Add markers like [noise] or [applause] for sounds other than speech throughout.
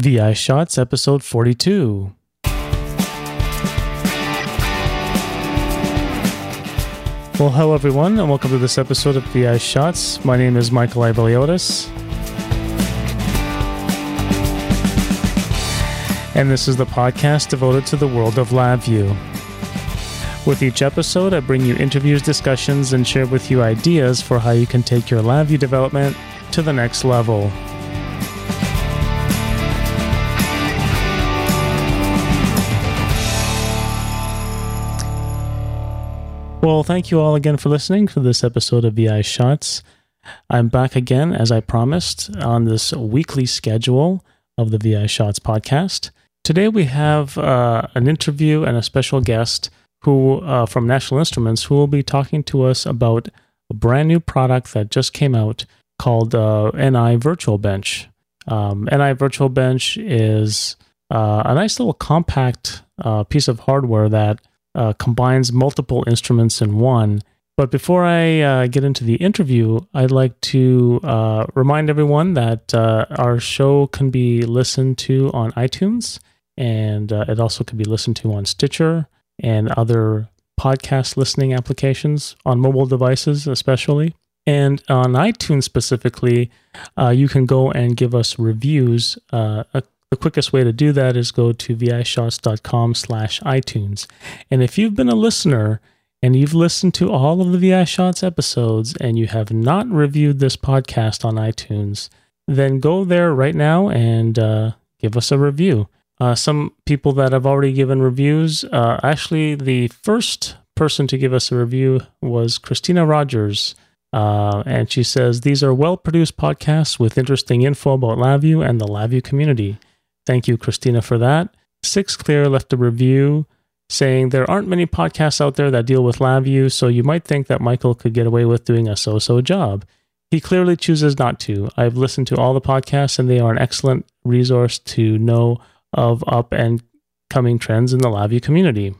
VI Shots, episode 42. Well, hello everyone, and welcome to this episode of VI Shots. My name is Michael Aivaliotis. And this is the podcast devoted to the world of LabVIEW. With each episode, I bring you interviews, discussions, and share with you ideas for how you can take your LabVIEW development to the next level. Well, thank you all again for listening for this episode of VI Shots. I'm back again, as I promised, on this weekly schedule of the VI Shots podcast. Today we have uh, an interview and a special guest who uh, from National Instruments who will be talking to us about a brand new product that just came out called uh, NI Virtual Bench. Um, NI Virtual Bench is uh, a nice little compact uh, piece of hardware that uh, combines multiple instruments in one. But before I uh, get into the interview, I'd like to uh, remind everyone that uh, our show can be listened to on iTunes, and uh, it also can be listened to on Stitcher and other podcast listening applications on mobile devices, especially. And on iTunes specifically, uh, you can go and give us reviews. Uh, the quickest way to do that is go to vishots.com slash iTunes. And if you've been a listener and you've listened to all of the VI Shots episodes and you have not reviewed this podcast on iTunes, then go there right now and uh, give us a review. Uh, some people that have already given reviews, uh, actually, the first person to give us a review was Christina Rogers. Uh, and she says, These are well produced podcasts with interesting info about LabVIEW and the LabVIEW community. Thank you, Christina, for that. Six Clear left a review saying there aren't many podcasts out there that deal with LabVIEW, so you might think that Michael could get away with doing a so so job. He clearly chooses not to. I've listened to all the podcasts, and they are an excellent resource to know of up and coming trends in the LabVIEW community.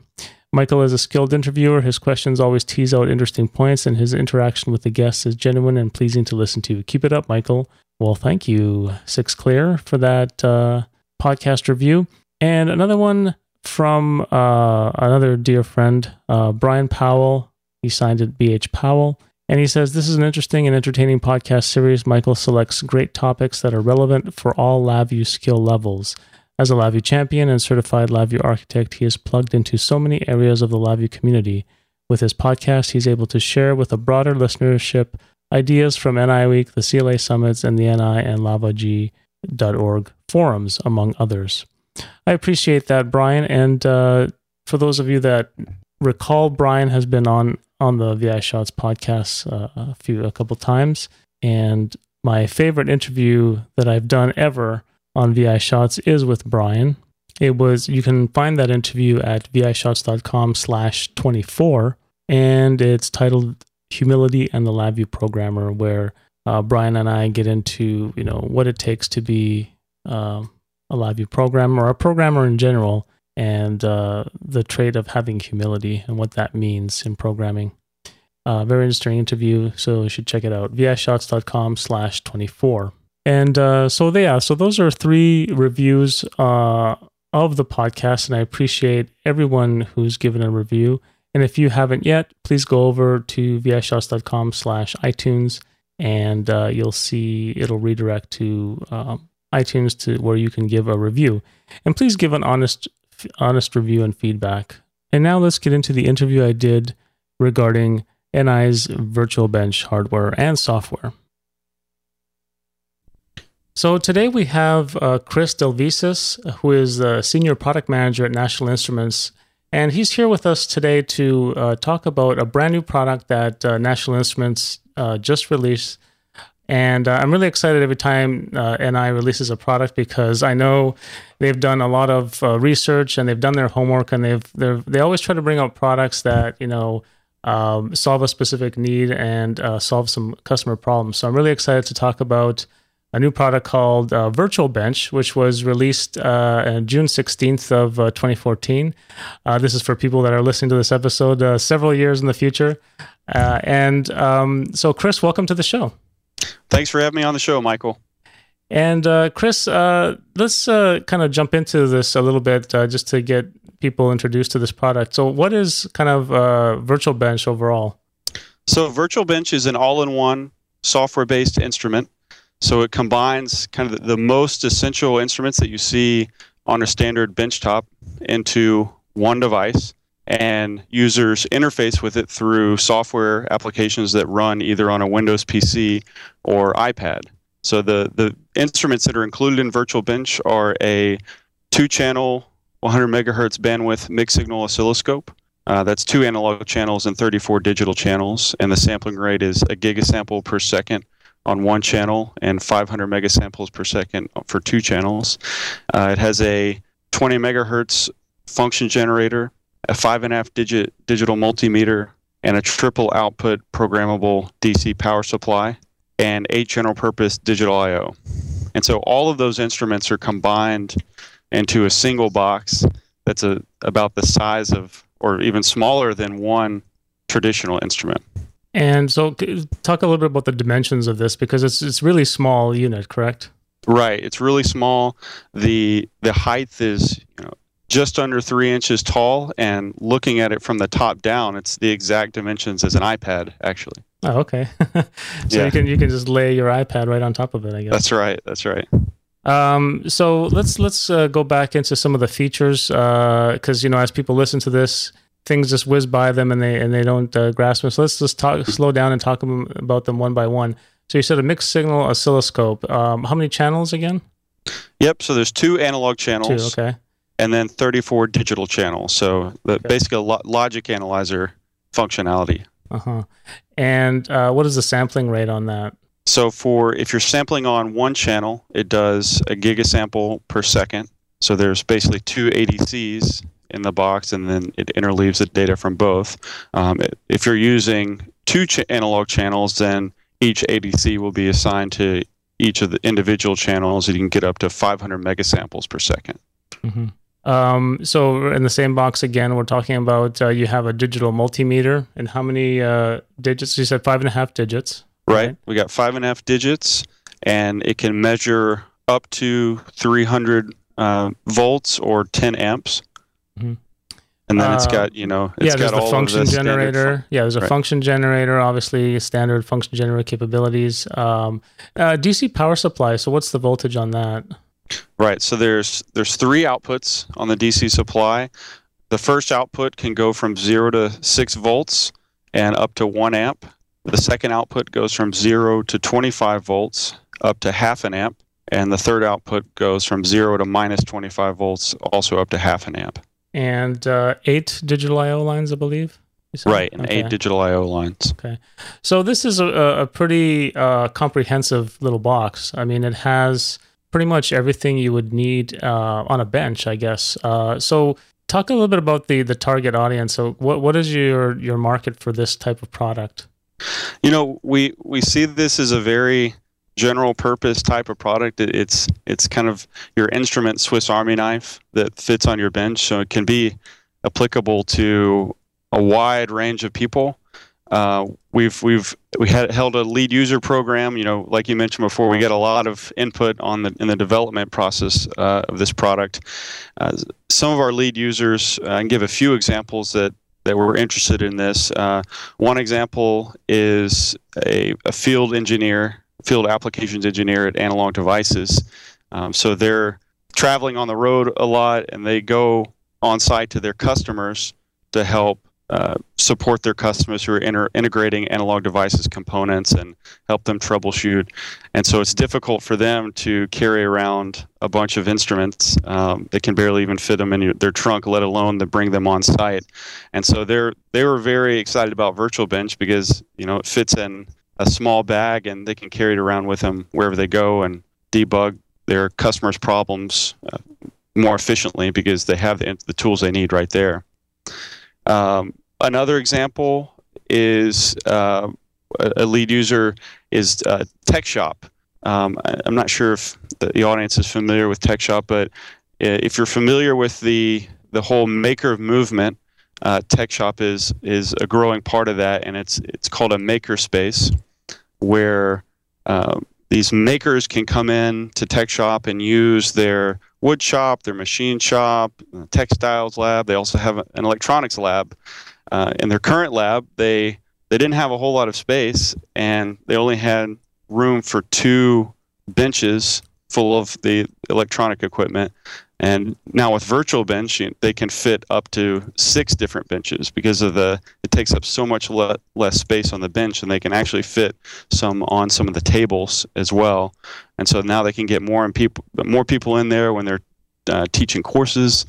Michael is a skilled interviewer. His questions always tease out interesting points, and his interaction with the guests is genuine and pleasing to listen to. Keep it up, Michael. Well, thank you, Six Clear, for that uh, podcast review. And another one from uh, another dear friend, uh, Brian Powell. He signed it BH Powell. And he says, This is an interesting and entertaining podcast series. Michael selects great topics that are relevant for all LabVIEW skill levels. As a LabVIEW champion and certified LabVIEW architect, he is plugged into so many areas of the LabVIEW community. With his podcast, he's able to share with a broader listenership ideas from NI Week, the CLA summits, and the NI and LavaG org forums, among others. I appreciate that, Brian. And uh, for those of you that recall, Brian has been on on the VI Shots podcast uh, a few a couple times, and my favorite interview that I've done ever on VI Shots is with Brian. It was you can find that interview at vishots.com slash 24 and it's titled Humility and the LabVIEW Programmer, where uh, Brian and I get into you know what it takes to be uh, a LabVIEW programmer or a programmer in general, and uh, the trait of having humility and what that means in programming. Uh, very interesting interview, so you should check it out. vishots.com slash 24. And uh, so, yeah, so those are three reviews uh, of the podcast, and I appreciate everyone who's given a review. And if you haven't yet, please go over to vishots.com slash iTunes and uh, you'll see it'll redirect to um, iTunes to where you can give a review. And please give an honest, honest review and feedback. And now let's get into the interview I did regarding NI's virtual bench hardware and software. So today we have uh, Chris Delvizis, who is the senior product manager at National Instruments, and he's here with us today to uh, talk about a brand new product that uh, National Instruments uh, just released. And uh, I'm really excited every time uh, NI releases a product because I know they've done a lot of uh, research and they've done their homework and they've they always try to bring out products that you know um, solve a specific need and uh, solve some customer problems. So I'm really excited to talk about a new product called uh, Virtual Bench, which was released uh, June 16th of uh, 2014. Uh, this is for people that are listening to this episode uh, several years in the future. Uh, and um, so, Chris, welcome to the show. Thanks for having me on the show, Michael. And uh, Chris, uh, let's uh, kind of jump into this a little bit uh, just to get people introduced to this product. So, what is kind of uh, Virtual Bench overall? So, Virtual Bench is an all in one software based instrument. So, it combines kind of the most essential instruments that you see on a standard benchtop into one device and users interface with it through software applications that run either on a Windows PC or iPad. So the, the instruments that are included in Virtual Bench are a two channel 100 megahertz bandwidth mixed signal oscilloscope. Uh, that's two analog channels and 34 digital channels, and the sampling rate is a gigasample per second on one channel and 500 megasamples per second for two channels. Uh, it has a 20 megahertz function generator, a five and a half digit digital multimeter, and a triple output programmable DC power supply, and eight general purpose digital I/O. And so all of those instruments are combined into a single box that's a, about the size of, or even smaller than one traditional instrument. And so, talk a little bit about the dimensions of this because it's it's really small unit, correct? Right. It's really small. the The height is you know just under three inches tall, and looking at it from the top down, it's the exact dimensions as an iPad, actually. Oh, okay. [laughs] so yeah. you can you can just lay your iPad right on top of it, I guess. That's right. That's right. Um, so let's let's uh, go back into some of the features because uh, you know as people listen to this, things just whiz by them and they and they don't uh, grasp them. So let's just talk, slow down and talk about them one by one. So you said a mixed signal oscilloscope. Um, how many channels again? Yep. So there's two analog channels. Two. Okay and then 34 digital channels. So the, okay. basically a lo- logic analyzer functionality. Uh-huh. And uh, what is the sampling rate on that? So for if you're sampling on one channel, it does a gigasample per second. So there's basically two ADCs in the box, and then it interleaves the data from both. Um, if you're using two ch- analog channels, then each ADC will be assigned to each of the individual channels, and you can get up to 500 megasamples per 2nd mm-hmm. Um, so in the same box again, we're talking about uh, you have a digital multimeter, and how many uh, digits? You said five and a half digits. Right. right. We got five and a half digits, and it can measure up to 300 uh, volts or 10 amps. Mm-hmm. And then it's got, you know, yeah, there's the function the generator. Fun- yeah, there's a right. function generator, obviously standard function generator capabilities. Um, uh, DC power supply. So what's the voltage on that? Right. So there's there's three outputs on the DC supply. The first output can go from zero to six volts and up to one amp. The second output goes from zero to 25 volts up to half an amp. And the third output goes from zero to minus 25 volts, also up to half an amp. And uh, eight digital I/O lines, I believe. Right, and okay. eight digital I/O lines. Okay, so this is a, a pretty uh, comprehensive little box. I mean, it has pretty much everything you would need uh, on a bench, I guess. Uh, so, talk a little bit about the the target audience. So, what what is your your market for this type of product? You know, we we see this as a very general purpose type of product. it's it's kind of your instrument Swiss Army knife that fits on your bench, so it can be applicable to a wide range of people. Uh, we've we've we had held a lead user program. You know, like you mentioned before, we get a lot of input on the in the development process uh, of this product. Uh, some of our lead users, uh, I can give a few examples that that were interested in this. Uh, one example is a, a, field engineer, field applications engineer at Analog Devices. Um, so they're traveling on the road a lot, and they go on site to their customers to help uh, support their customers who are inter- integrating analog devices components and help them troubleshoot. And so it's difficult for them to carry around a bunch of instruments. Um, they can barely even fit them in their trunk, let alone to bring them on site. And so they're they were very excited about Virtual Bench because you know it fits in a small bag and they can carry it around with them wherever they go and debug their customers' problems uh, more efficiently because they have the, the tools they need right there. Um, another example is uh, a lead user is uh, TechShop. Um, I'm not sure if the audience is familiar with TechShop, but uh, if you're familiar with the the whole maker movement, uh, TechShop is is a growing part of that, and it's it's called a maker space, where uh, these makers can come in to TechShop and use their wood shop, their machine shop, textiles lab. They also have an electronics lab. Uh, in their current lab, they they didn't have a whole lot of space, and they only had room for two benches full of the electronic equipment. And now with Virtual Bench, they can fit up to six different benches because of the it takes up so much le- less space on the bench, and they can actually fit some on some of the tables as well. And so now they can get more and people more people in there when they're uh, teaching courses,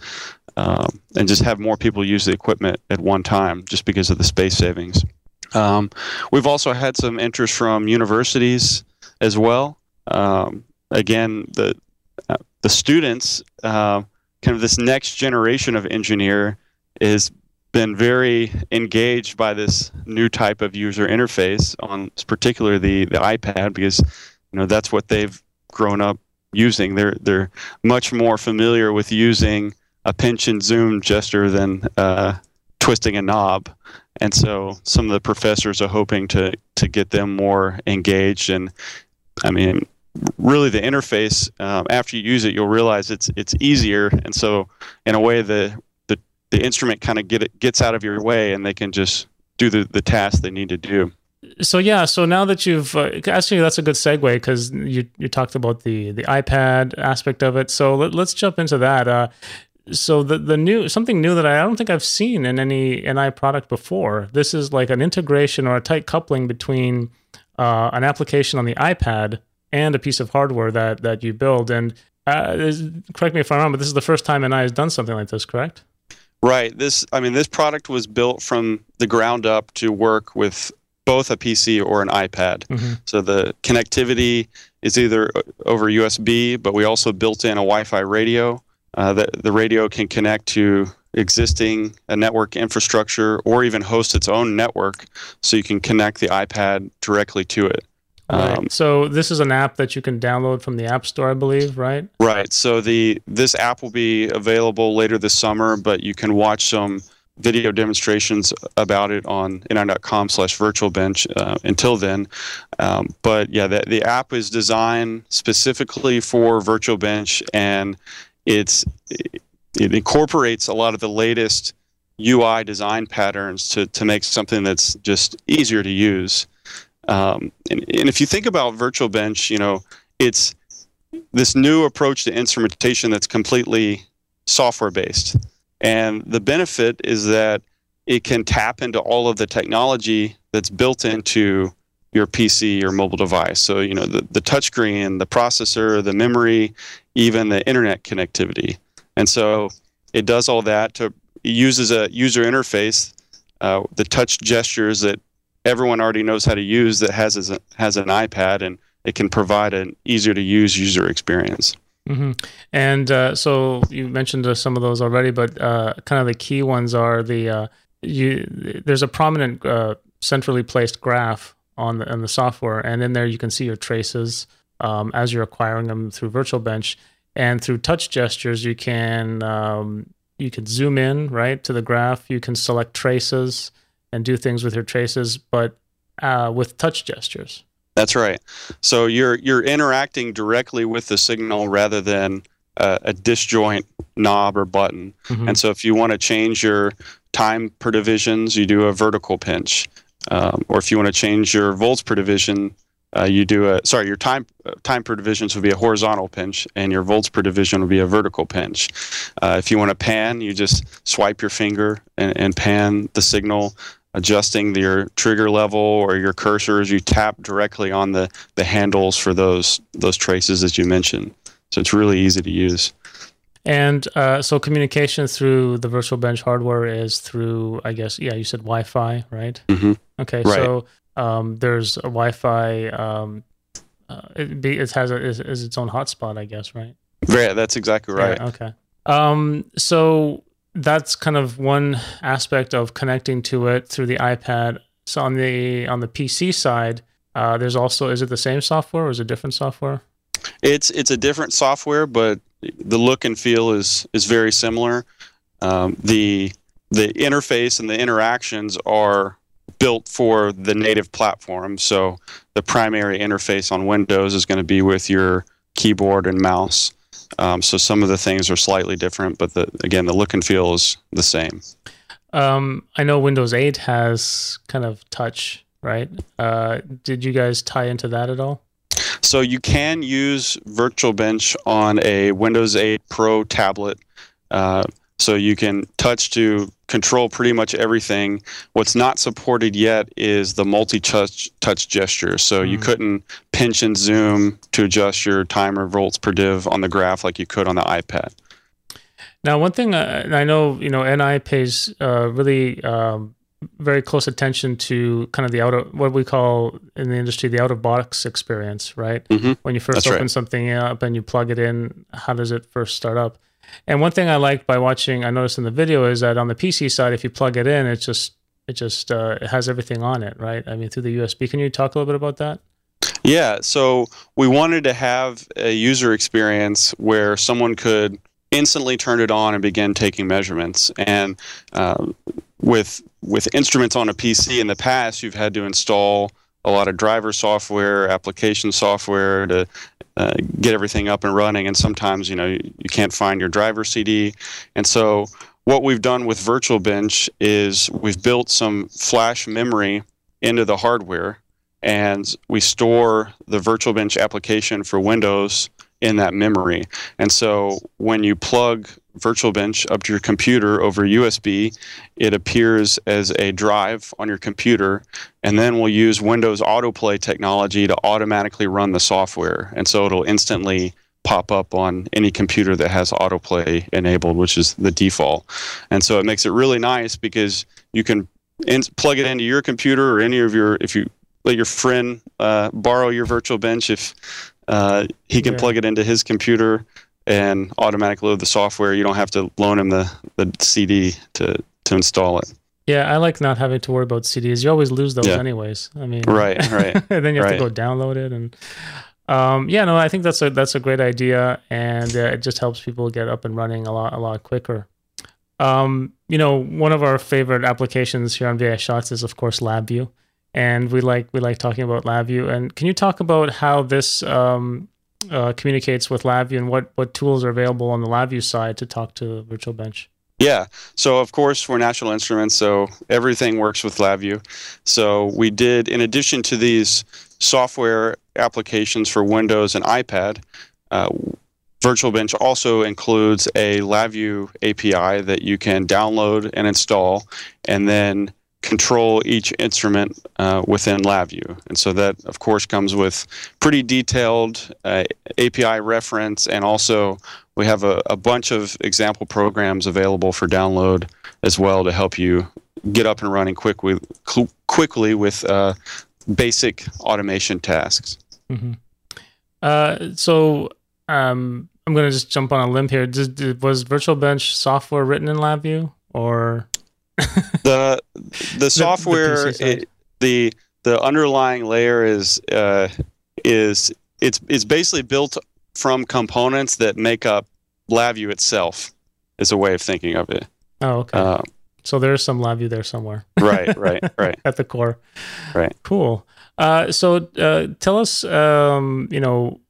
um, and just have more people use the equipment at one time, just because of the space savings. Um, we've also had some interest from universities as well. Um, again, the the students, uh, kind of this next generation of engineer, has been very engaged by this new type of user interface on particularly the, the iPad because you know that's what they've grown up using. They're they're much more familiar with using a pinch and zoom gesture than uh, twisting a knob. And so some of the professors are hoping to to get them more engaged. And I mean, really, the interface um, after you use it, you'll realize it's it's easier. And so, in a way, the the, the instrument kind of get it gets out of your way, and they can just do the the task they need to do. So yeah, so now that you've uh, actually that's a good segue because you you talked about the the iPad aspect of it. So let, us jump into that. Uh, so the the new something new that I don't think I've seen in any NI product before. This is like an integration or a tight coupling between uh, an application on the iPad and a piece of hardware that that you build. And uh, correct me if I'm wrong, but this is the first time NI has done something like this, correct? Right. This I mean this product was built from the ground up to work with both a PC or an iPad. Mm-hmm. So the connectivity is either over USB, but we also built in a Wi-Fi radio uh, the, the radio can connect to existing a network infrastructure or even host its own network so you can connect the iPad directly to it. Right. Um, so this is an app that you can download from the App Store, I believe, right? Right. So the this app will be available later this summer, but you can watch some video demonstrations about it on ni.com slash virtual bench uh, until then um, but yeah the, the app is designed specifically for virtual bench and it's it incorporates a lot of the latest UI design patterns to to make something that's just easier to use. Um, and, and if you think about Virtual Bench, you know, it's this new approach to instrumentation that's completely software based. And the benefit is that it can tap into all of the technology that's built into your PC or mobile device. So, you know, the, the touchscreen, the processor, the memory, even the internet connectivity. And so it does all that to uses a user interface, uh, the touch gestures that everyone already knows how to use that has a, has an iPad, and it can provide an easier to use user experience. Mm-hmm. And uh, so you mentioned uh, some of those already, but uh, kind of the key ones are the uh, you. There's a prominent uh, centrally placed graph on the, on the software, and in there you can see your traces um, as you're acquiring them through Virtual Bench, and through touch gestures you can um, you can zoom in right to the graph. You can select traces and do things with your traces, but uh, with touch gestures. That's right. So you're you're interacting directly with the signal rather than uh, a disjoint knob or button. Mm-hmm. And so if you want to change your time per divisions, you do a vertical pinch. Um, or if you want to change your volts per division, uh, you do a sorry your time uh, time per divisions would be a horizontal pinch and your volts per division would be a vertical pinch uh, if you want to pan you just swipe your finger and, and pan the signal adjusting your trigger level or your cursor as you tap directly on the, the handles for those those traces that you mentioned so it's really easy to use and uh, so communication through the virtual bench hardware is through, I guess, yeah, you said Wi-Fi, right? Mm-hmm. Okay, right. so um, there's a Wi-Fi. Um, uh, it, be, it has a, is, is, its own hotspot, I guess, right? Yeah, that's exactly right. Yeah, okay. Um, so that's kind of one aspect of connecting to it through the iPad. So on the on the PC side, uh, there's also is it the same software or is it different software? It's it's a different software, but the look and feel is is very similar. Um, the the interface and the interactions are built for the native platform. So the primary interface on Windows is going to be with your keyboard and mouse. Um, so some of the things are slightly different, but the, again, the look and feel is the same. Um, I know Windows 8 has kind of touch, right? Uh, did you guys tie into that at all? So you can use Virtual Bench on a Windows 8 Pro tablet. Uh, so you can touch to control pretty much everything. What's not supported yet is the multi-touch touch gesture. So mm. you couldn't pinch and zoom to adjust your timer volts per div on the graph like you could on the iPad. Now, one thing uh, I know, you know, NI pays uh, really um, very close attention to kind of the out of what we call in the industry the out of box experience, right? Mm-hmm. When you first That's open right. something up and you plug it in, how does it first start up? And one thing I liked by watching, I noticed in the video is that on the PC side, if you plug it in, it just it just uh, it has everything on it, right? I mean, through the USB. Can you talk a little bit about that? Yeah, so we wanted to have a user experience where someone could instantly turn it on and begin taking measurements. And uh, with with instruments on a PC in the past, you've had to install a lot of driver software, application software to uh, get everything up and running. And sometimes, you know, you, can't find your driver CD. And so, what we've done with Virtual Bench is we've built some flash memory into the hardware, and we store the Virtual Bench application for Windows in that memory. And so when you plug Virtual Bench up to your computer over USB, it appears as a drive on your computer, and then we'll use Windows Autoplay technology to automatically run the software. And so it'll instantly pop up on any computer that has autoplay enabled, which is the default. And so it makes it really nice because you can in- plug it into your computer or any of your, if you let your friend uh, borrow your virtual bench, if uh, he can Yeah. plug it into his computer and automatically load the software. You don't have to loan him the, the CD to, to install it. Yeah, I like not having to worry about CDs. You always lose those Yeah. anyways. I mean, Right, right. and [laughs] then you have to go download it and um, yeah no i think that's a that's a great idea and uh, it just helps people get up and running a lot a lot quicker um, you know one of our favorite applications here on vi shots is of course labview and we like we like talking about labview and can you talk about how this um, uh, communicates with labview and what what tools are available on the labview side to talk to virtual bench Yeah. So of course we're National Instruments, so everything works with LabVIEW. So we did, in addition to these software applications for Windows and iPad, uh, Virtual Bench also includes a LabVIEW API that you can download and install, and then control each instrument uh, within LabVIEW. And so that, of course, comes with pretty detailed uh, API reference, and also we have a, a bunch of example programs available for download as well to help you get up and running quickly, cl- quickly with uh, basic automation tasks. hmm Uh, so um, I'm going to just jump on a limb here. Did, did, was Virtual Bench software written in LabVIEW or [laughs] the the software side. it, the the underlying layer is uh, is it's it's basically built from components that make up LabVIEW itself is a way of thinking of it. oh okay? Uh, so there's some LabVIEW there somewhere right, right, [laughs] right. at the core. Right. Cool. Uh, so uh, tell us, um, you know,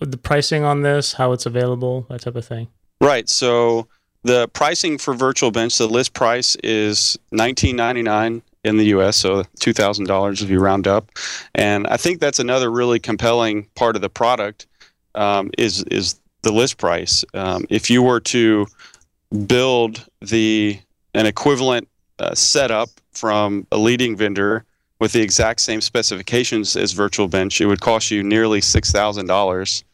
the pricing on this, how it's available, that type of thing. Right. So the pricing for Virtual Bench, the list price is nineteen ninety nine in the U.S., so two thousand dollars if you round up, and I think that's another really compelling part of the product um, is is the list price. Um, if you were to build the an equivalent uh, setup from a leading vendor with the exact same specifications as Virtual Bench, it would cost you nearly six thousand dollars.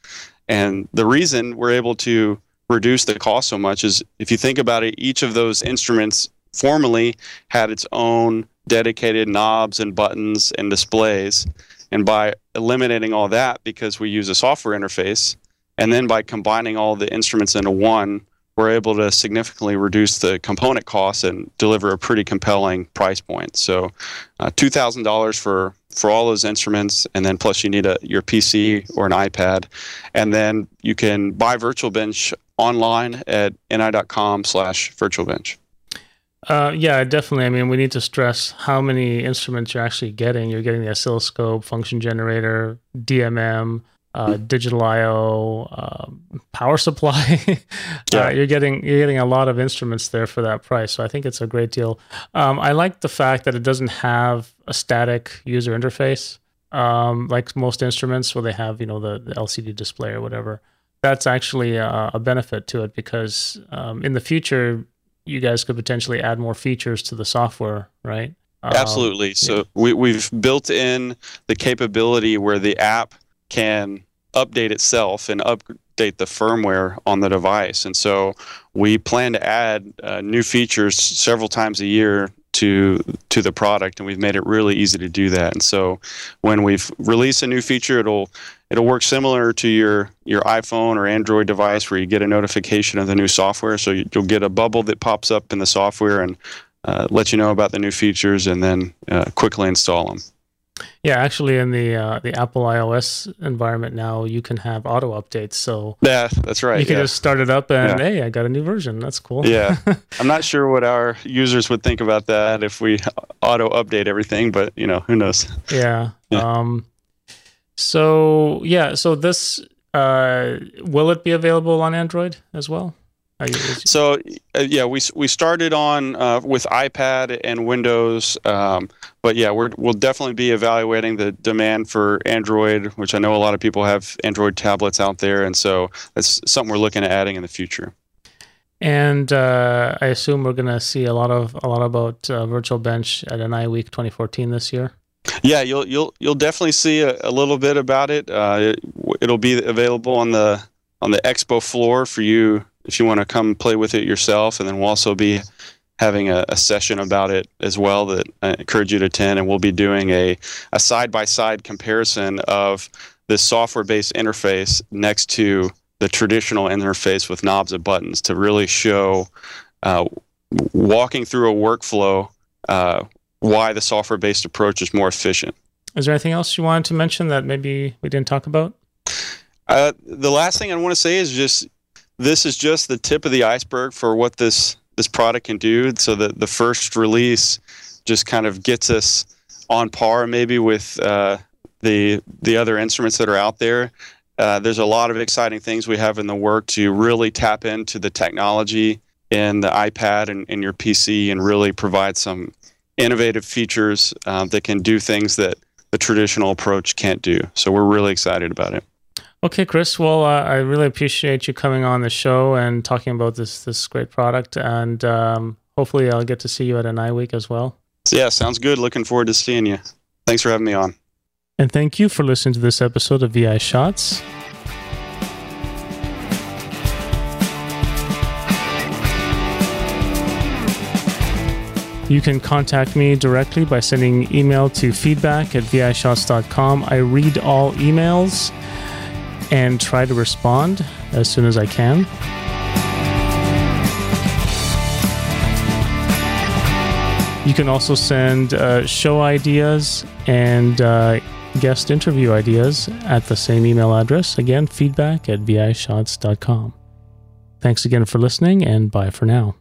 And the reason we're able to reduce the cost so much is if you think about it, each of those instruments formerly had its own dedicated knobs and buttons and displays. And by eliminating all that, because we use a software interface, and then by combining all the instruments into one, we're able to significantly reduce the component costs and deliver a pretty compelling price point. So, uh, two thousand dollars for for all those instruments, and then plus you need a your PC or an iPad, and then you can buy Virtual Bench online at ni.com slash virtual bench. Uh, yeah, definitely. I mean, we need to stress how many instruments you're actually getting. You're getting the oscilloscope, function generator, DMM, uh, digital I/O, uh, power supply. [laughs] Uh, yeah. you're getting you're getting a lot of instruments there for that price. So I think it's a great deal. Um, I like the fact that it doesn't have a static user interface um, like most instruments where they have you know the, the LCD display or whatever. That's actually a, a benefit to it because um, in the future you guys could potentially add more features to the software, right? Absolutely. Um, so yeah. we, we've built in the capability where the app can update itself and update the firmware on the device. And so we plan to add uh, new features several times a year to to the product and we've made it really easy to do that. And so when we've released a new feature it'll it'll work similar to your your iphone or android device where you get a notification of the new software. So you, will get a bubble that pops up in the software and uh, let you know about the new features and then uh, quickly install them yeah, actually, in the uh, the Apple iOS environment now, you can have auto updates. So yeah, that's right. You can yeah. just start it up and yeah. hey, I got a new version. That's cool. Yeah, [laughs] I'm not sure what our users would think about that if we auto update everything, but you know, who knows? Yeah. [laughs] yeah. Um. So yeah, so this uh, will it be available on Android as well? So uh, yeah, we we started on uh, with iPad and Windows, um, but yeah, we will definitely be evaluating the demand for Android, which I know a lot of people have Android tablets out there, and so that's something we're looking at adding in the future. And uh, I assume we're going to see a lot of a lot about uh, Virtual Bench at NI Week 2014 this year. Yeah, you'll you'll you'll definitely see a, a little bit about it. Uh, it. will be available on the on the expo floor for you if you want to come play with it yourself. And then we'll also be having a, a, session about it as well that I encourage you to attend. And we'll be doing a, a side-by-side comparison of this software-based interface next to the traditional interface with knobs and buttons to really show uh, walking through a workflow uh, why the software-based approach is more efficient. Is there anything else you wanted to mention that maybe we didn't talk about? Uh, the last thing I want to say is just this is just the tip of the iceberg for what this this product can do. So the the first release just kind of gets us on par maybe with uh, the the other instruments that are out there. Uh, there's a lot of exciting things we have in the work to really tap into the technology in the iPad and in your PC and really provide some innovative features um, that can do things that the traditional approach can't do. So we're really excited about it. Okay, Chris. Well, uh, I really appreciate you coming on the show and talking about this this great product, and um, hopefully, I'll get to see you at NI Week as well. Yeah, sounds good. Looking forward to seeing you. Thanks for having me on. And thank you for listening to this episode of VI Shots. You can contact me directly by sending email to feedback at vishots.com. I read all emails and try to respond as soon as I can. You can also send uh, show ideas and uh, guest interview ideas at the same email address. Again, feedback at vishots.com. Thanks again for listening, and bye for now.